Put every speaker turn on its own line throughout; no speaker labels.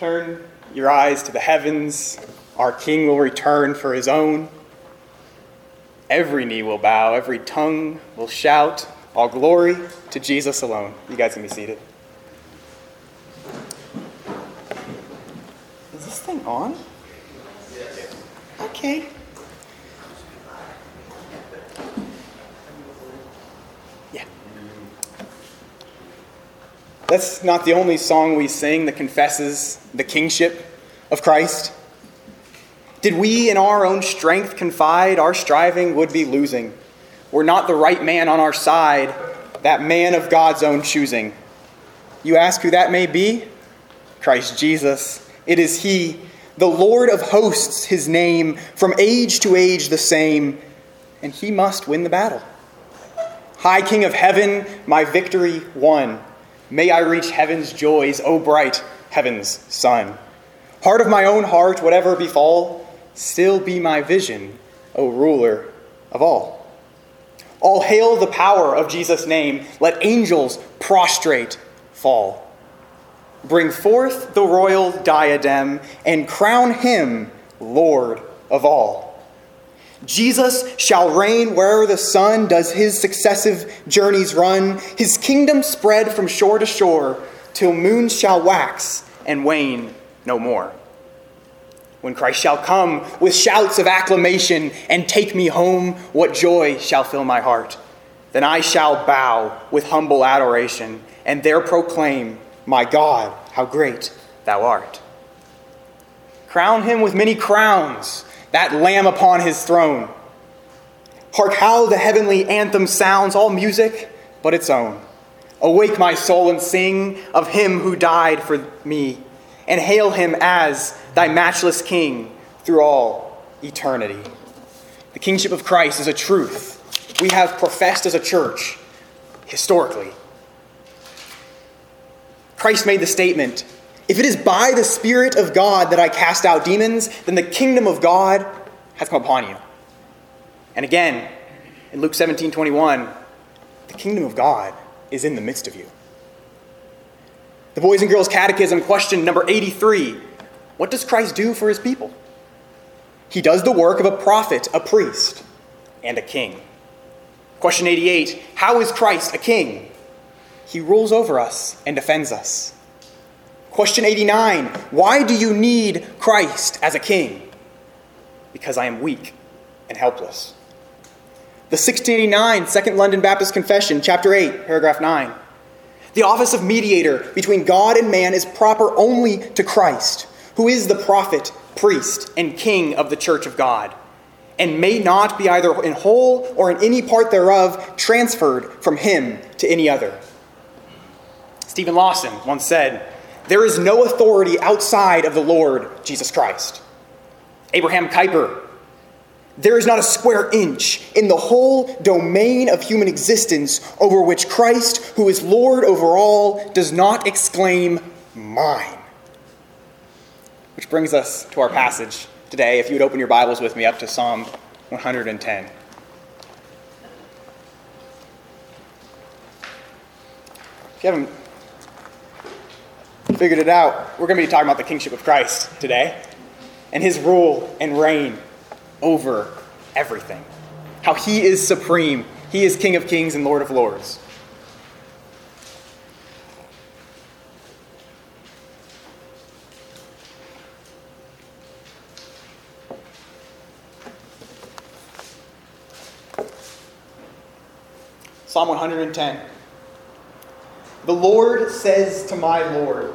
Turn your eyes to the heavens. Our King will return for his own. Every knee will bow, every tongue will shout, all glory to Jesus alone. You guys can be seated. Is this thing on? Okay. That's not the only song we sing that confesses the kingship of Christ. Did we in our own strength confide, our striving would be losing. We're not the right man on our side, that man of God's own choosing. You ask who that may be? Christ Jesus. It is He, the Lord of hosts, His name, from age to age the same, and He must win the battle. High King of heaven, my victory won. May I reach heaven's joys, O bright heaven's sun. Heart of my own heart, whatever befall, still be my vision, O ruler of all. All hail the power of Jesus' name. Let angels prostrate fall. Bring forth the royal diadem and crown him Lord of all. Jesus shall reign wherever the sun does his successive journeys run, his kingdom spread from shore to shore, till moons shall wax and wane no more. When Christ shall come with shouts of acclamation and take me home, what joy shall fill my heart? Then I shall bow with humble adoration and there proclaim, My God, how great thou art. Crown him with many crowns, that lamb upon his throne. Hark how the heavenly anthem sounds, all music but its own. Awake my soul and sing of him who died for me and hail him as thy matchless King through all eternity. The kingship of Christ is a truth we have professed as a church historically. Christ made the statement if it is by the Spirit of God that I cast out demons, then the kingdom of God has come upon you. And again, in Luke 17 21, the kingdom of God is in the midst of you. The Boys and Girls Catechism, question number 83 What does Christ do for his people? He does the work of a prophet, a priest, and a king. Question 88 How is Christ a king? He rules over us and defends us. Question 89 Why do you need Christ as a king? Because I am weak and helpless. The 1689 Second London Baptist Confession, chapter 8, paragraph 9. The office of mediator between God and man is proper only to Christ, who is the prophet, priest, and king of the church of God, and may not be either in whole or in any part thereof transferred from him to any other. Stephen Lawson once said, There is no authority outside of the Lord Jesus Christ. Abraham Kuyper there is not a square inch in the whole domain of human existence over which Christ, who is Lord over all, does not exclaim, Mine. Which brings us to our passage today. If you would open your Bibles with me up to Psalm 110. If you haven't figured it out, we're going to be talking about the kingship of Christ today and his rule and reign over everything. How he is supreme. He is King of kings and Lord of lords. Psalm 110. The Lord says to my Lord,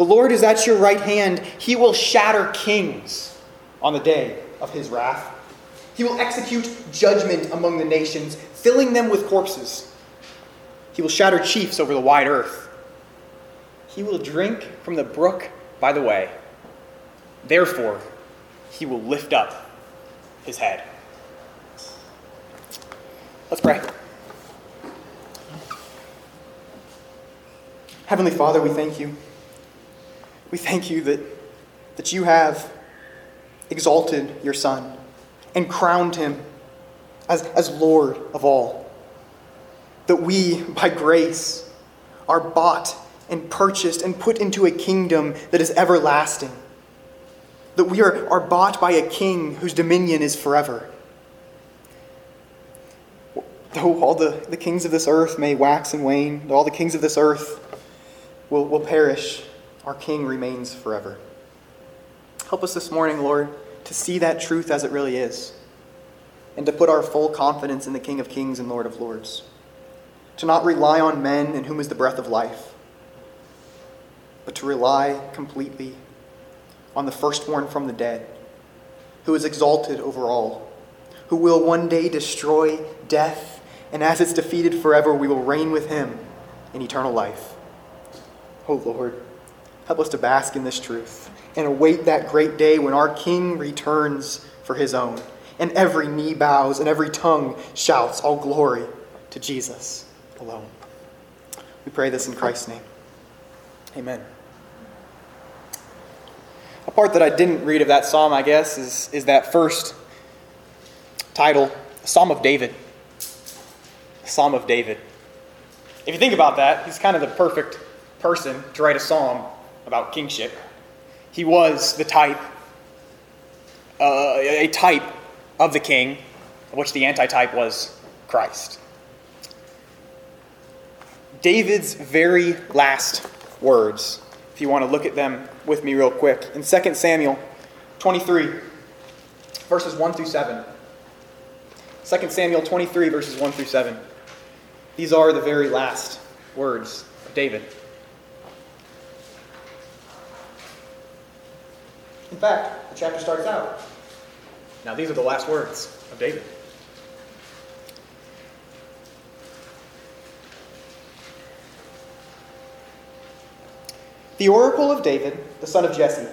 The Lord is at your right hand. He will shatter kings on the day of his wrath. He will execute judgment among the nations, filling them with corpses. He will shatter chiefs over the wide earth. He will drink from the brook by the way. Therefore, he will lift up his head. Let's pray. Heavenly Father, we thank you. We thank you that, that you have exalted your Son and crowned him as, as Lord of all. That we, by grace, are bought and purchased and put into a kingdom that is everlasting. That we are, are bought by a king whose dominion is forever. Though all the, the kings of this earth may wax and wane, though all the kings of this earth will, will perish, our king remains forever. Help us this morning, Lord, to see that truth as it really is, and to put our full confidence in the King of Kings and Lord of Lords. To not rely on men in whom is the breath of life, but to rely completely on the firstborn from the dead, who is exalted over all, who will one day destroy death, and as it's defeated forever, we will reign with him in eternal life. Oh Lord, help us to bask in this truth and await that great day when our King returns for his own, and every knee bows and every tongue shouts all glory to Jesus alone. We pray this in Christ's name. Amen. A part that I didn't read of that psalm, I guess, is, is that first title, Psalm of David. Psalm of David. If you think about that, he's kind of the perfect person to write a psalm about kingship. He was the type, uh, a type of the king, of which the antitype was Christ. David's very last words, if you want to look at them with me real quick, in 2 Samuel 23, verses 1 through 7. 2 Samuel 23, verses 1 through 7. These are the very last words of David. Fact, the chapter starts out. Now, these are the last words of David. The oracle of David, the son of Jesse,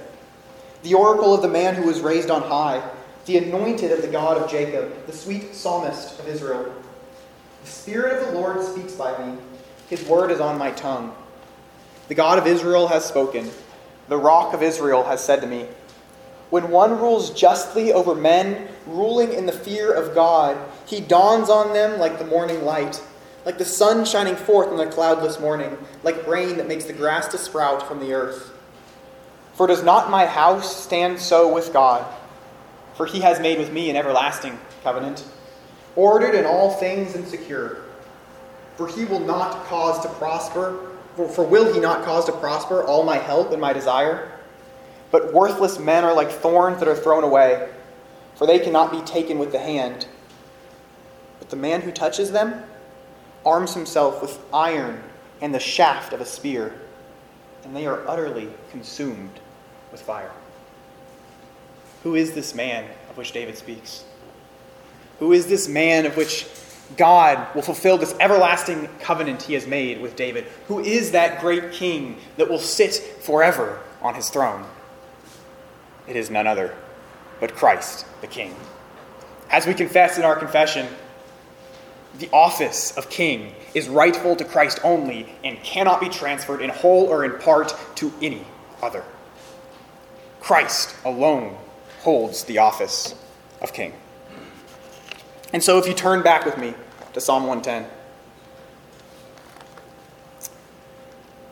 the oracle of the man who was raised on high, the anointed of the God of Jacob, the sweet psalmist of Israel. The Spirit of the Lord speaks by me, his word is on my tongue. The God of Israel has spoken, the rock of Israel has said to me, when one rules justly over men, ruling in the fear of God, he dawns on them like the morning light, like the sun shining forth on a cloudless morning, like rain that makes the grass to sprout from the earth. For does not my house stand so with God? For he has made with me an everlasting covenant, ordered in all things and secure. For he will not cause to prosper, for, for will he not cause to prosper all my help and my desire? But worthless men are like thorns that are thrown away, for they cannot be taken with the hand. But the man who touches them arms himself with iron and the shaft of a spear, and they are utterly consumed with fire. Who is this man of which David speaks? Who is this man of which God will fulfill this everlasting covenant he has made with David? Who is that great king that will sit forever on his throne? It is none other but Christ the King. As we confess in our confession, the office of king is rightful to Christ only and cannot be transferred in whole or in part to any other. Christ alone holds the office of king. And so, if you turn back with me to Psalm 110,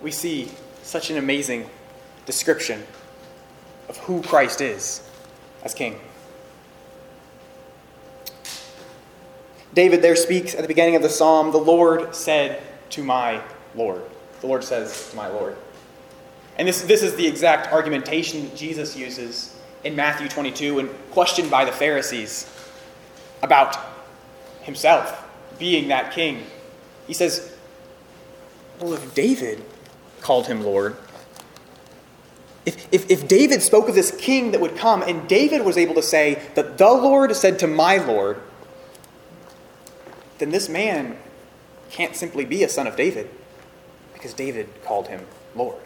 we see such an amazing description of who Christ is as king. David there speaks at the beginning of the psalm, the Lord said to my Lord. The Lord says to my Lord. And this, this is the exact argumentation that Jesus uses in Matthew 22 when questioned by the Pharisees about himself being that king. He says, Well, if David called him Lord, if, if, if David spoke of this king that would come, and David was able to say that the Lord said to my Lord, then this man can't simply be a son of David because David called him Lord.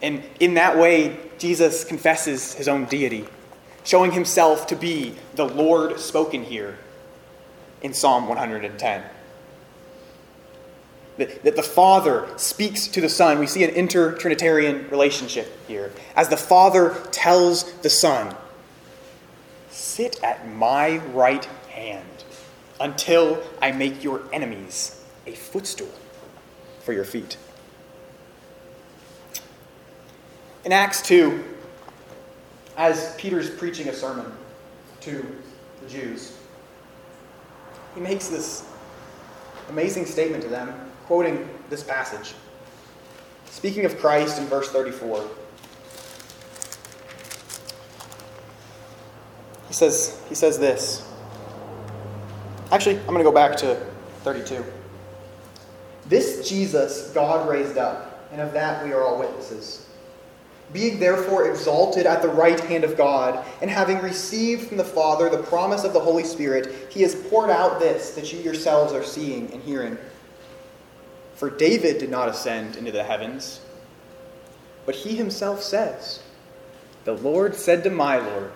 And in that way, Jesus confesses his own deity, showing himself to be the Lord spoken here in Psalm 110. That, that the Father speaks to the Son. We see an inter Trinitarian relationship here. As the Father tells the Son, Sit at my right hand until I make your enemies a footstool for your feet. In Acts 2, as Peter's preaching a sermon to the Jews, he makes this amazing statement to them, quoting this passage. Speaking of Christ in verse 34, he says, he says this. Actually, I'm going to go back to 32. This Jesus God raised up, and of that we are all witnesses. Being therefore exalted at the right hand of God, and having received from the Father the promise of the Holy Spirit, he has poured out this that you yourselves are seeing and hearing. For David did not ascend into the heavens, but he himself says, The Lord said to my Lord,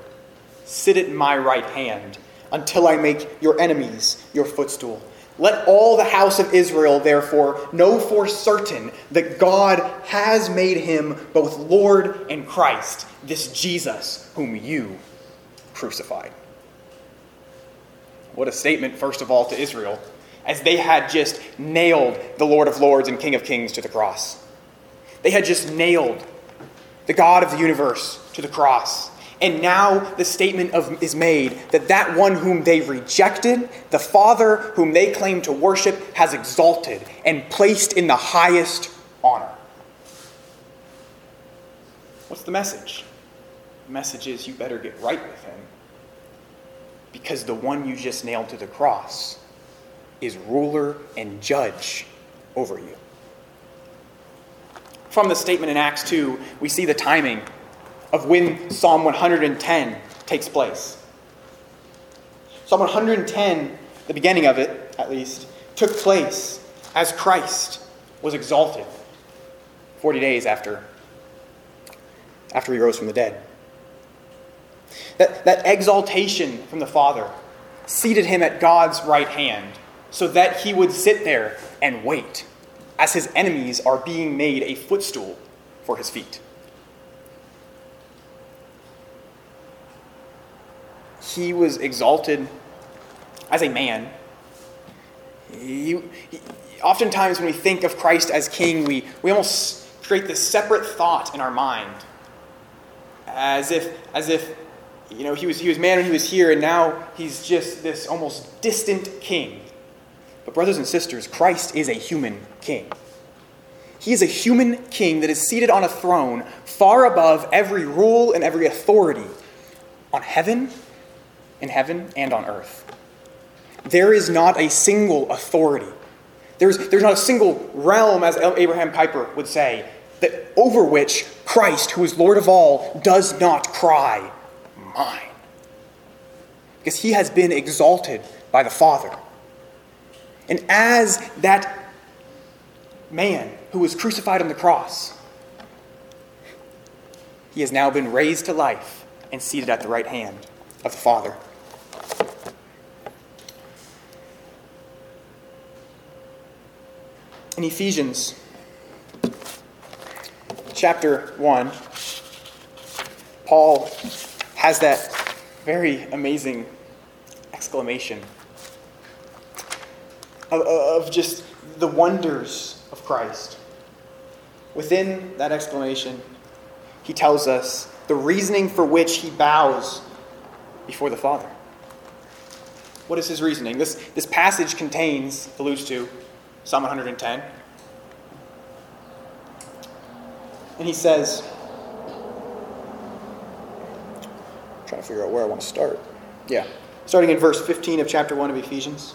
Sit at my right hand until I make your enemies your footstool. Let all the house of Israel, therefore, know for certain that God has made him both Lord and Christ, this Jesus whom you crucified. What a statement, first of all, to Israel, as they had just nailed the Lord of Lords and King of Kings to the cross. They had just nailed the God of the universe to the cross. And now the statement of, is made that that one whom they rejected, the Father whom they claim to worship, has exalted and placed in the highest honor. What's the message? The message is you better get right with him because the one you just nailed to the cross is ruler and judge over you. From the statement in Acts 2, we see the timing of when Psalm 110 takes place. Psalm 110, the beginning of it at least, took place as Christ was exalted 40 days after, after he rose from the dead. That, that exaltation from the Father seated him at God's right hand so that he would sit there and wait as his enemies are being made a footstool for his feet. he was exalted as a man. He, he, oftentimes, when we think of Christ as king, we, we almost create this separate thought in our mind, as if, as if you know, he was, he was man when he was here, and now he's just this almost distant king. But, brothers and sisters, Christ is a human king. He is a human king that is seated on a throne far above every rule and every authority on heaven in heaven and on earth. There is not a single authority. There's, there's not a single realm, as Abraham Kuyper would say, that over which Christ, who is Lord of all, does not cry, Mine. Because he has been exalted by the Father. And as that man who was crucified on the cross, he has now been raised to life and seated at the right hand of the Father. In Ephesians chapter 1, Paul has that very amazing exclamation of, of just the wonders of Christ. Within that explanation, he tells us the reasoning for which he bows before the Father. What is his reasoning? This, this passage contains, alludes to, Psalm 110. And he says, I'm trying to figure out where I want to start. Yeah, starting in verse 15 of chapter 1 of Ephesians.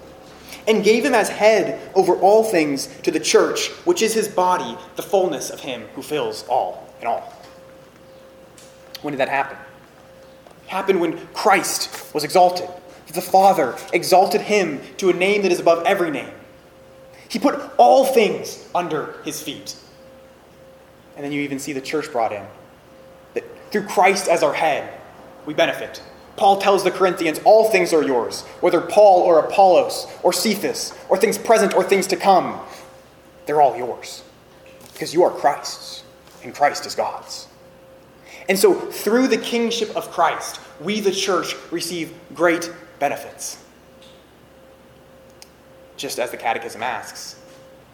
and gave him as head over all things to the church, which is his body, the fullness of him who fills all in all. When did that happen? It happened when Christ was exalted. The Father exalted him to a name that is above every name. He put all things under his feet. And then you even see the church brought in. That through Christ as our head, we benefit. Paul tells the Corinthians, all things are yours, whether Paul or Apollos or Cephas or things present or things to come. They're all yours because you are Christ's and Christ is God's. And so, through the kingship of Christ, we, the church, receive great benefits. Just as the Catechism asks,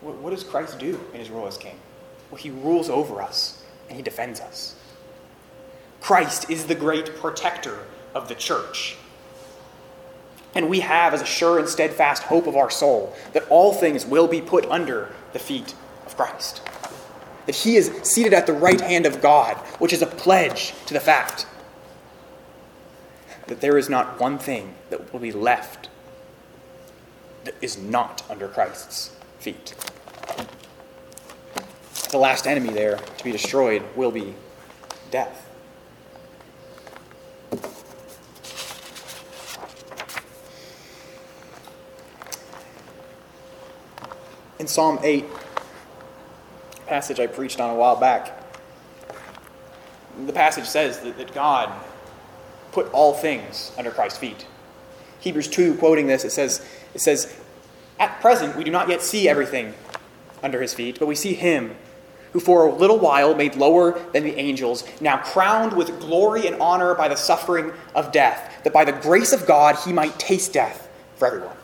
what does Christ do in his role as king? Well, he rules over us and he defends us. Christ is the great protector of the church. And we have as a sure and steadfast hope of our soul that all things will be put under the feet of Christ. That he is seated at the right hand of God, which is a pledge to the fact that there is not one thing that will be left that is not under Christ's feet. The last enemy there to be destroyed will be death. In Psalm 8, passage I preached on a while back, the passage says that, that God put all things under Christ's feet. Hebrews 2, quoting this, it says, it says, At present, we do not yet see everything under his feet, but we see him who for a little while made lower than the angels, now crowned with glory and honor by the suffering of death, that by the grace of God he might taste death for everyone.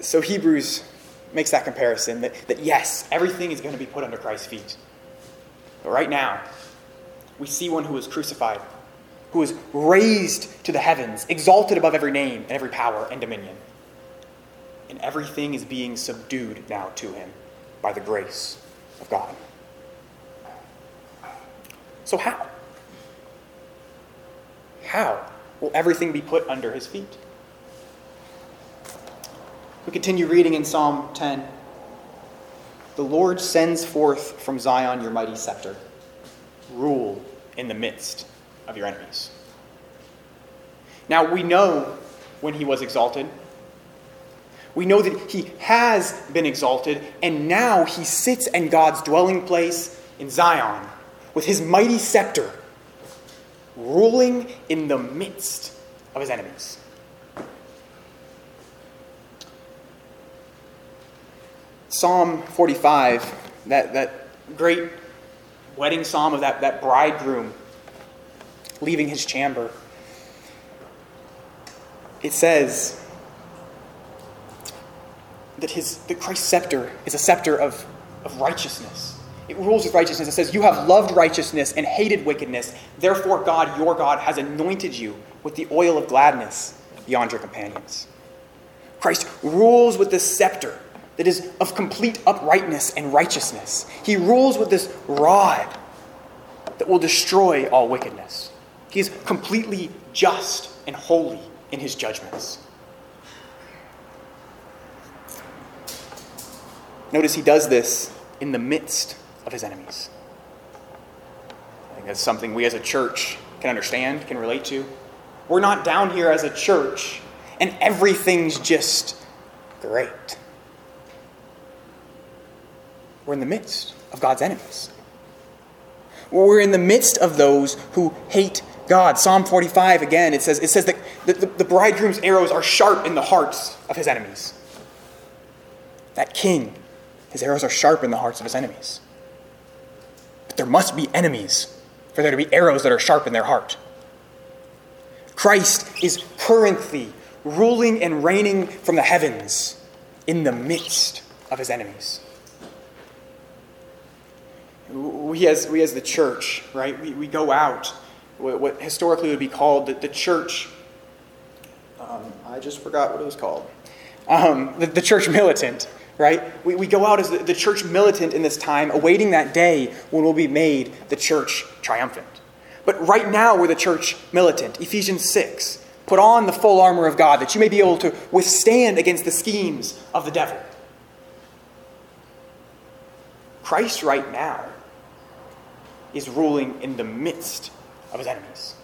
So Hebrews makes that comparison that, that yes, everything is going to be put under Christ's feet. But right now, we see one who was crucified, who was raised to the heavens, exalted above every name and every power and dominion. And everything is being subdued now to him by the grace of God. So, how? How will everything be put under his feet? We continue reading in Psalm 10. The Lord sends forth from Zion your mighty scepter. Rule in the midst of your enemies. Now, we know when he was exalted. We know that he has been exalted, and now he sits in God's dwelling place in Zion with his mighty scepter, ruling in the midst of his enemies. Psalm 45, that, that great wedding psalm of that, that bridegroom leaving his chamber, it says that his that Christ's scepter is a scepter of, of righteousness. It rules with righteousness. It says, You have loved righteousness and hated wickedness. Therefore, God, your God, has anointed you with the oil of gladness beyond your companions. Christ rules with this scepter that is of complete uprightness and righteousness. He rules with this rod that will destroy all wickedness. He is completely just and holy in his judgments. Notice he does this in the midst of his enemies. I think that's something we as a church can understand, can relate to. We're not down here as a church and everything's just great. We're in the midst of God's enemies. We're in the midst of those who hate God. Psalm 45, again, it says, it says that the, the, the bridegroom's arrows are sharp in the hearts of his enemies. That king His arrows are sharp in the hearts of his enemies. But there must be enemies for there to be arrows that are sharp in their heart. Christ is currently ruling and reigning from the heavens in the midst of his enemies. We as, we as the church, right, we, we go out, what, what historically would be called the, the church. Um, I just forgot what it was called. Um, the, the church militant, right? We, we go out as the, the church militant in this time, awaiting that day when we'll be made the church triumphant. But right now, we're the church militant. Ephesians 6. Put on the full armor of God that you may be able to withstand against the schemes of the devil. Christ, right now, is ruling in the midst of his enemies.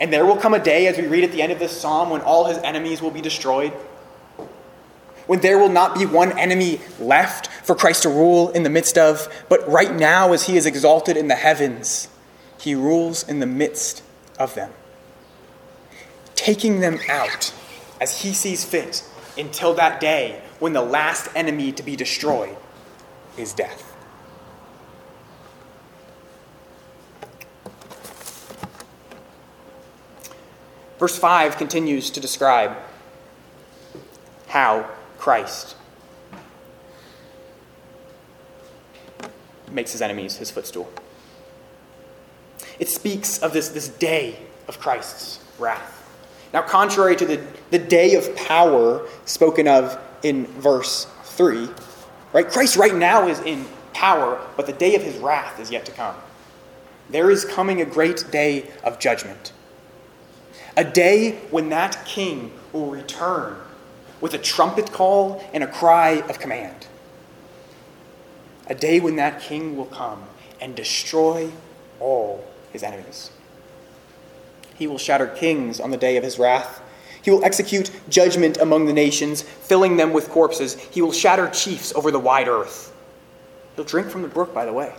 And there will come a day, as we read at the end of this psalm, when all his enemies will be destroyed. When there will not be one enemy left for Christ to rule in the midst of, but right now, as he is exalted in the heavens, he rules in the midst of them, taking them out as he sees fit until that day when the last enemy to be destroyed is death. Verse 5 continues to describe how Christ makes his enemies his footstool. It speaks of this, this day of Christ's wrath. Now, contrary to the, the day of power spoken of in verse 3, right? Christ right now is in power, but the day of his wrath is yet to come. There is coming a great day of judgment. A day when that king will return with a trumpet call and a cry of command. A day when that king will come and destroy all his enemies. He will shatter kings on the day of his wrath. He will execute judgment among the nations, filling them with corpses. He will shatter chiefs over the wide earth. He'll drink from the brook, by the way.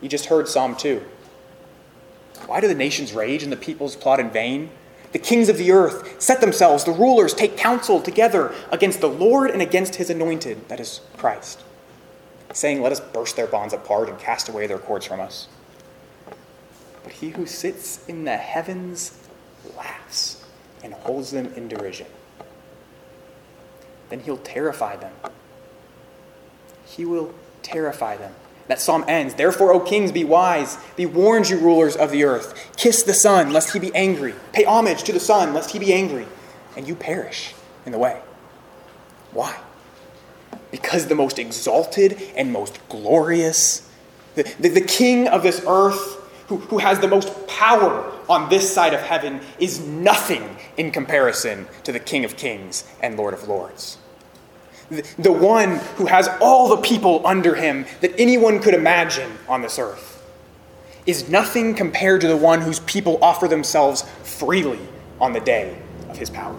You just heard Psalm 2. Why do the nations rage and the peoples plot in vain? The kings of the earth set themselves, the rulers take counsel together against the Lord and against his anointed, that is Christ, saying, Let us burst their bonds apart and cast away their cords from us. But he who sits in the heavens laughs and holds them in derision. Then he'll terrify them. He will terrify them. That psalm ends Therefore, O kings, be wise. Be warned, you rulers of the earth. Kiss the son, lest he be angry. Pay homage to the son, lest he be angry. And you perish in the way. Why? Because the most exalted and most glorious, the, the, the king of this earth, who, who has the most power on this side of heaven, is nothing in comparison to the King of Kings and Lord of Lords. The, one who has all the people under him that anyone could imagine on this earth is nothing compared to the one whose people offer themselves freely on the day of his power.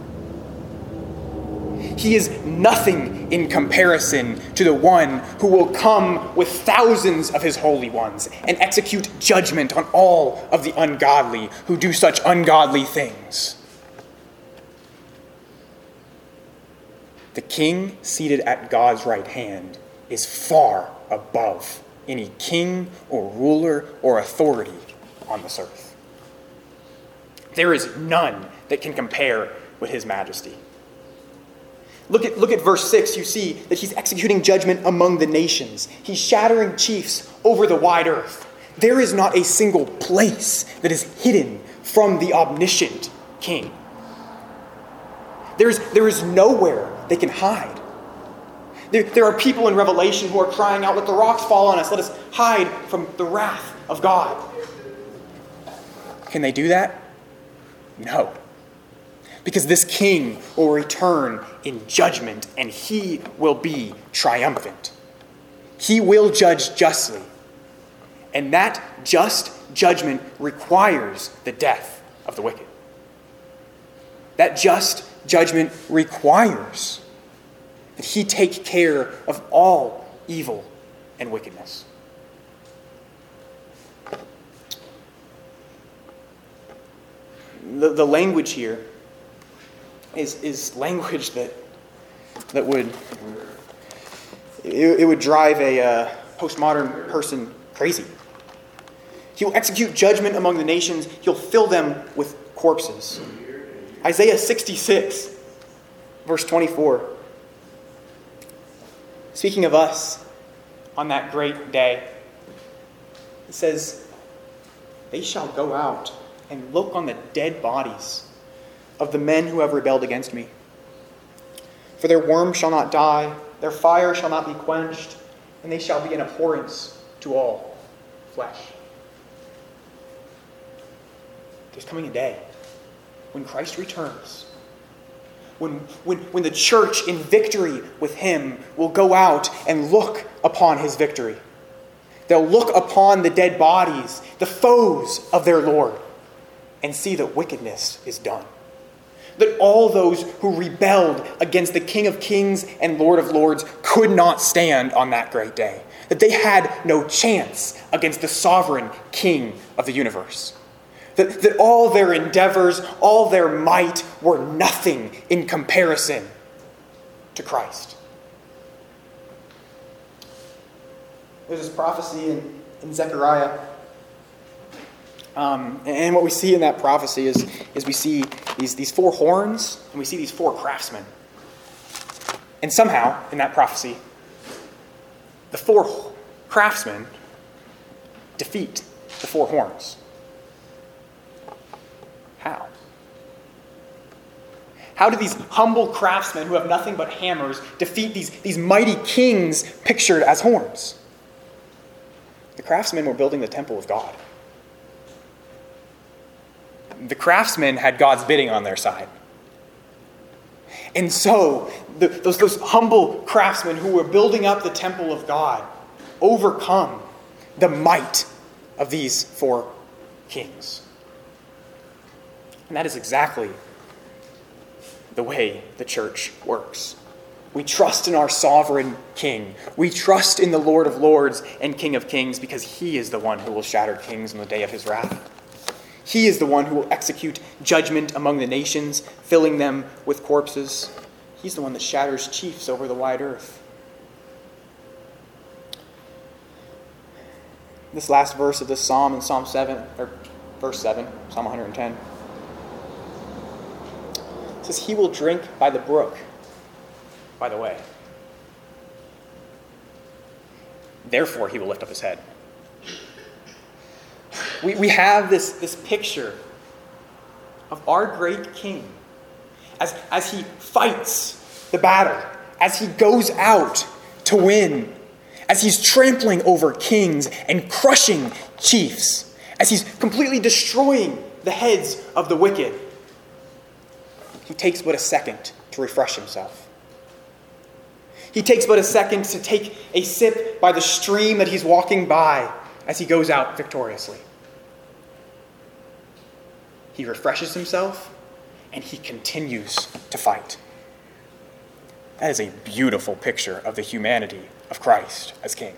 He is nothing in comparison to the one who will come with thousands of his holy ones and execute judgment on all of the ungodly who do such ungodly things. The king seated at God's right hand is far above any king or ruler or authority on this earth. There is none that can compare with his majesty. Look at, look at verse 6. You see that he's executing judgment among the nations. He's shattering chiefs over the wide earth. There is not a single place that is hidden from the omniscient king. There's, there is nowhere they can hide. There, there are people in Revelation who are crying out, Let the rocks fall on us. Let us hide from the wrath of God. Can they do that? No because this king will return in judgment and he will be triumphant. He will judge justly. And that just judgment requires the death of the wicked. That just judgment requires that he take care of all evil and wickedness. The, the language here is, is language that, that would it, it would drive a uh, postmodern person crazy. He'll execute judgment among the nations, he'll fill them with corpses. Isaiah 66, verse 24. Speaking of us on that great day, it says, They shall go out and look on the dead bodies of the men who have rebelled against me. For their worm shall not die, their fire shall not be quenched, and they shall be an abhorrence to all flesh. There's coming a day when Christ returns, when, when, when the church in victory with him will go out and look upon his victory. They'll look upon the dead bodies, the foes of their Lord, and see that wickedness is done. That all those who rebelled against the King of Kings and Lord of Lords could not stand on that great day. That they had no chance against the sovereign King of the universe. That, that all their endeavors, all their might were nothing in comparison to Christ. There's this prophecy in, in Zechariah. Um, and what we see in that prophecy is, is we see these, these four horns and we see these four craftsmen. And somehow, in that prophecy, the four craftsmen defeat the four horns. How? How do these humble craftsmen who have nothing but hammers defeat these, these mighty kings pictured as horns? The craftsmen were building the temple of God. The craftsmen had God's bidding on their side. And so, the, those, those humble craftsmen who were building up the temple of God overcome the might of these four kings. And that is exactly the way the church works. We trust in our sovereign King. We trust in the Lord of Lords and King of Kings because he is the one who will shatter kings on the day of his wrath. He is the one who will execute judgment among the nations, filling them with corpses. He's the one that shatters chiefs over the wide earth. This last verse of this psalm in Psalm 7, or verse 7, Psalm 110, says, He will drink by the brook by the way. Therefore, he will lift up his head. We, we have this, this picture of our great king as, as he fights the battle, as he goes out to win, as he's trampling over kings and crushing chiefs, as he's completely destroying the heads of the wicked. He takes but a second to refresh himself. He takes but a second to take a sip by the stream that he's walking by as he goes out victoriously. He refreshes himself and he continues to fight. That is a beautiful picture of the humanity of Christ as King.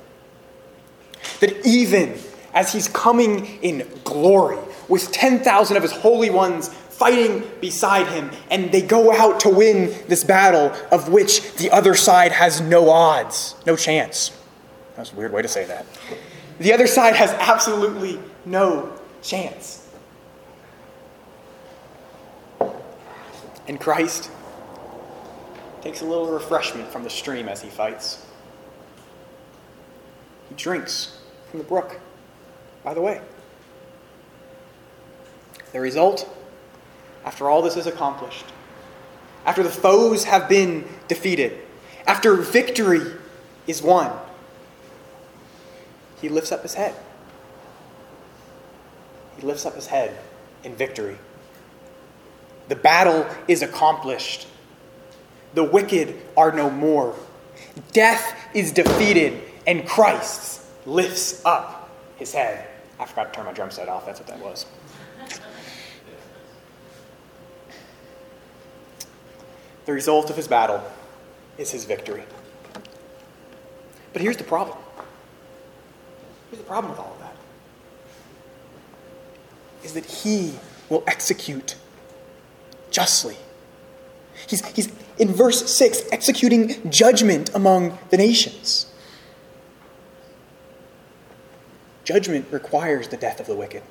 That even as he's coming in glory with 10,000 of his holy ones fighting beside him, and they go out to win this battle of which the other side has no odds, no chance. That's a weird way to say that. The other side has absolutely no chance. And Christ takes a little refreshment from the stream as he fights. He drinks from the brook, by the way. The result after all this is accomplished, after the foes have been defeated, after victory is won, he lifts up his head. He lifts up his head in victory. The battle is accomplished. The wicked are no more. Death is defeated, and Christ lifts up his head. I forgot to turn my drum set off. That's what that was. The result of his battle is his victory. But here's the problem. Here's the problem with all of that. Is that he will execute justly. He's, he's, in verse 6, executing judgment among the nations. Judgment requires the death of the wicked.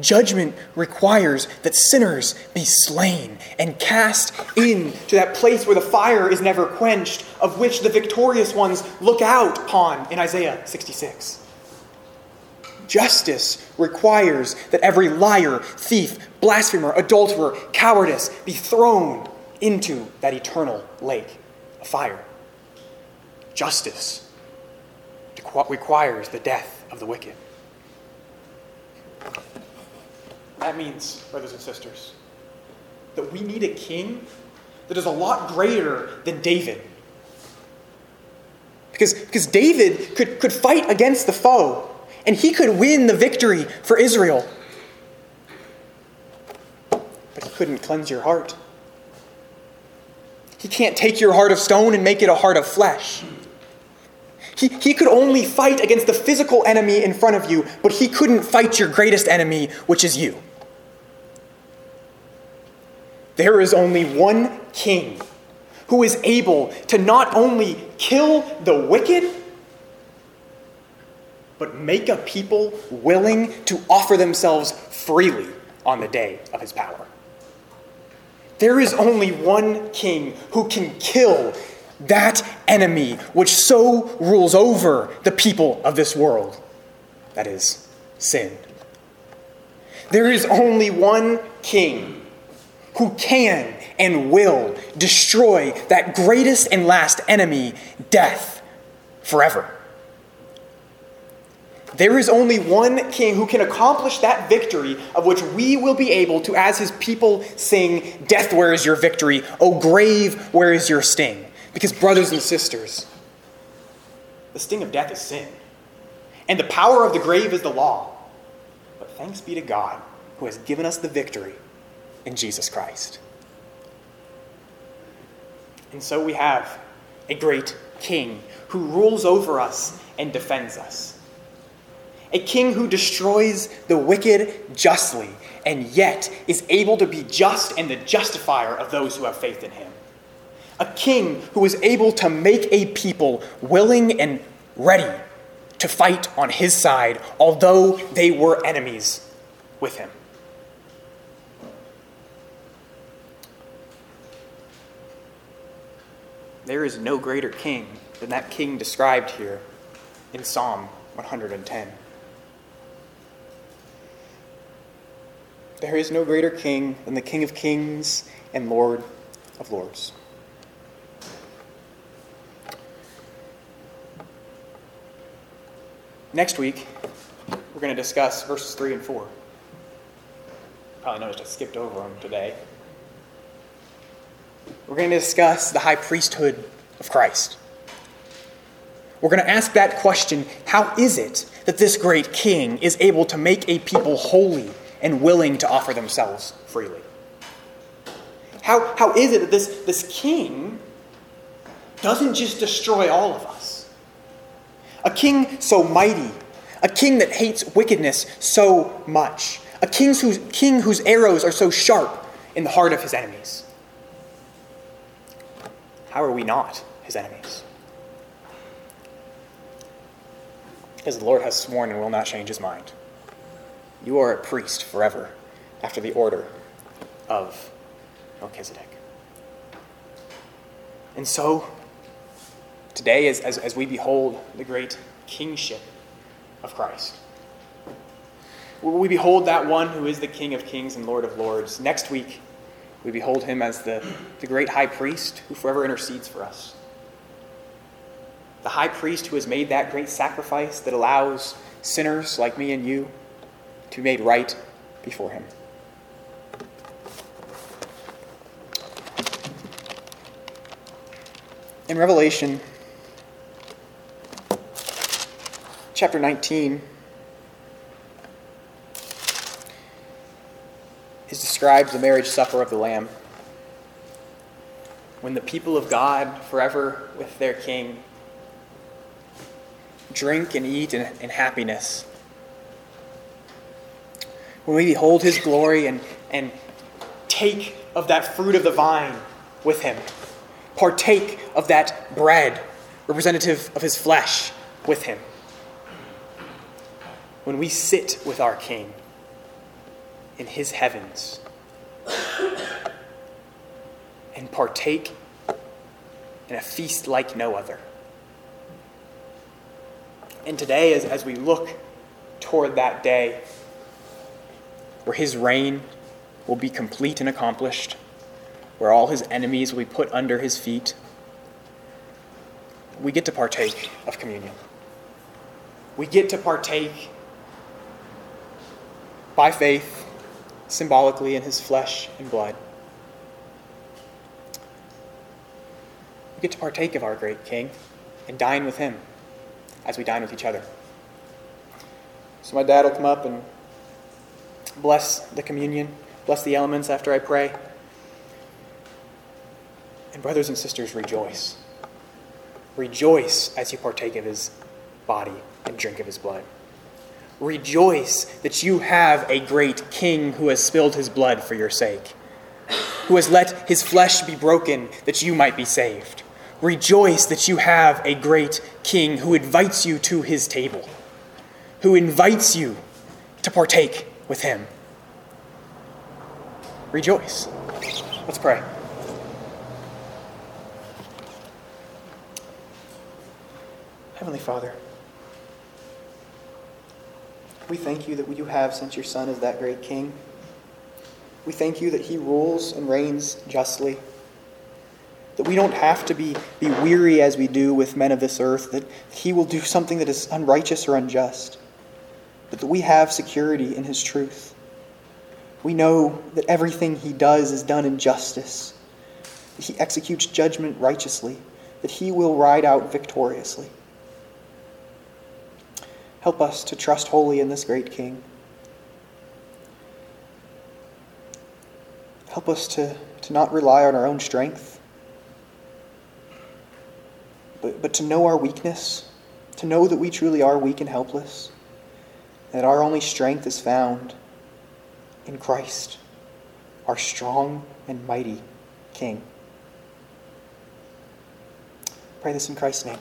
Judgment requires that sinners be slain and cast into that place where the fire is never quenched, of which the victorious ones look out upon in Isaiah 66. Justice requires that every liar, thief, blasphemer, adulterer, cowardice be thrown into that eternal lake of fire. Justice requires the death of the wicked. That means, brothers and sisters, that we need a king that is a lot greater than David. Because, because David could, could fight against the foe, and he could win the victory for Israel. But he couldn't cleanse your heart. He can't take your heart of stone and make it a heart of flesh. He, he could only fight against the physical enemy in front of you, but he couldn't fight your greatest enemy, which is you. There is only one king who is able to not only kill the wicked, but make a people willing to offer themselves freely on the day of his power. There is only one king who can kill that enemy which so rules over the people of this world that is, sin. There is only one king who can and will destroy that greatest and last enemy, death, forever. There is only one king who can accomplish that victory of which we will be able to, as his people, sing, Death, where is your victory? O grave, where is your sting? Because, brothers and sisters, the sting of death is sin, and the power of the grave is the law. But thanks be to God who has given us the victory in Jesus Christ. And so we have a great king who rules over us and defends us. A king who destroys the wicked justly and yet is able to be just and the justifier of those who have faith in him a king who is able to make a people willing and ready to fight on his side, although they were enemies with him. There is no greater king than that king described here in Psalm 110. There is no greater king than the King of kings and Lord of lords. Next week, we're going to discuss verses 3 and 4. Probably noticed I skipped over them today. We're going to discuss the high priesthood of Christ. We're going to ask that question how is it that this great king is able to make a people holy and willing to offer themselves freely? How, how is it that this, this king doesn't just destroy all of us? A king so mighty, a king that hates wickedness so much, a king whose, king whose arrows are so sharp in the heart of his enemies. How are we not his enemies? Because the Lord has sworn and will not change his mind. You are a priest forever after the order of Melchizedek. And so, today as, as, as we behold the great kingship of Christ. We behold that one who is the King of kings and Lord of lords. Next week, we behold him as the, the great high priest who forever intercedes for us. The high priest who has made that great sacrifice that allows sinners like me and you to be made right before him. In Revelation, chapter 19 is described the marriage supper of the Lamb. When the people of God, forever with their King, drink and eat in, in happiness. When we behold his glory and, and take of that fruit of the vine with him. Partake of that bread, representative of his flesh, with him. When we sit with our King in his heavens and partake in a feast like no other. And today, as, as we look toward that day where his reign will be complete and accomplished, where all his enemies will be put under his feet, we get to partake of communion. We get to partake by faith, symbolically, in his flesh and blood. We get to partake of our great King and dine with him as we dine with each other. So my dad will come up and bless the communion, bless the elements after I pray. And brothers and sisters, rejoice. Rejoice as you partake of his body and drink of his blood. Rejoice that you have a great king who has spilled his blood for your sake, who has let his flesh be broken that you might be saved. Rejoice that you have a great king who invites you to his table, who invites you to partake with him. Rejoice. Let's pray. Heavenly Father, we thank you that you have sent your Son as that great King. We thank you that he rules and reigns justly that we don't have to be, be weary as we do with men of this earth, that he will do something that is unrighteous or unjust, but that we have security in his truth. We know that everything he does is done in justice, that he executes judgment righteously, that he will ride out victoriously. Help us to trust wholly in this great King. Help us to, to not rely on our own strength but, but to know our weakness, to know that we truly are weak and helpless, that our only strength is found in Christ, our strong and mighty King. Pray this in Christ's name.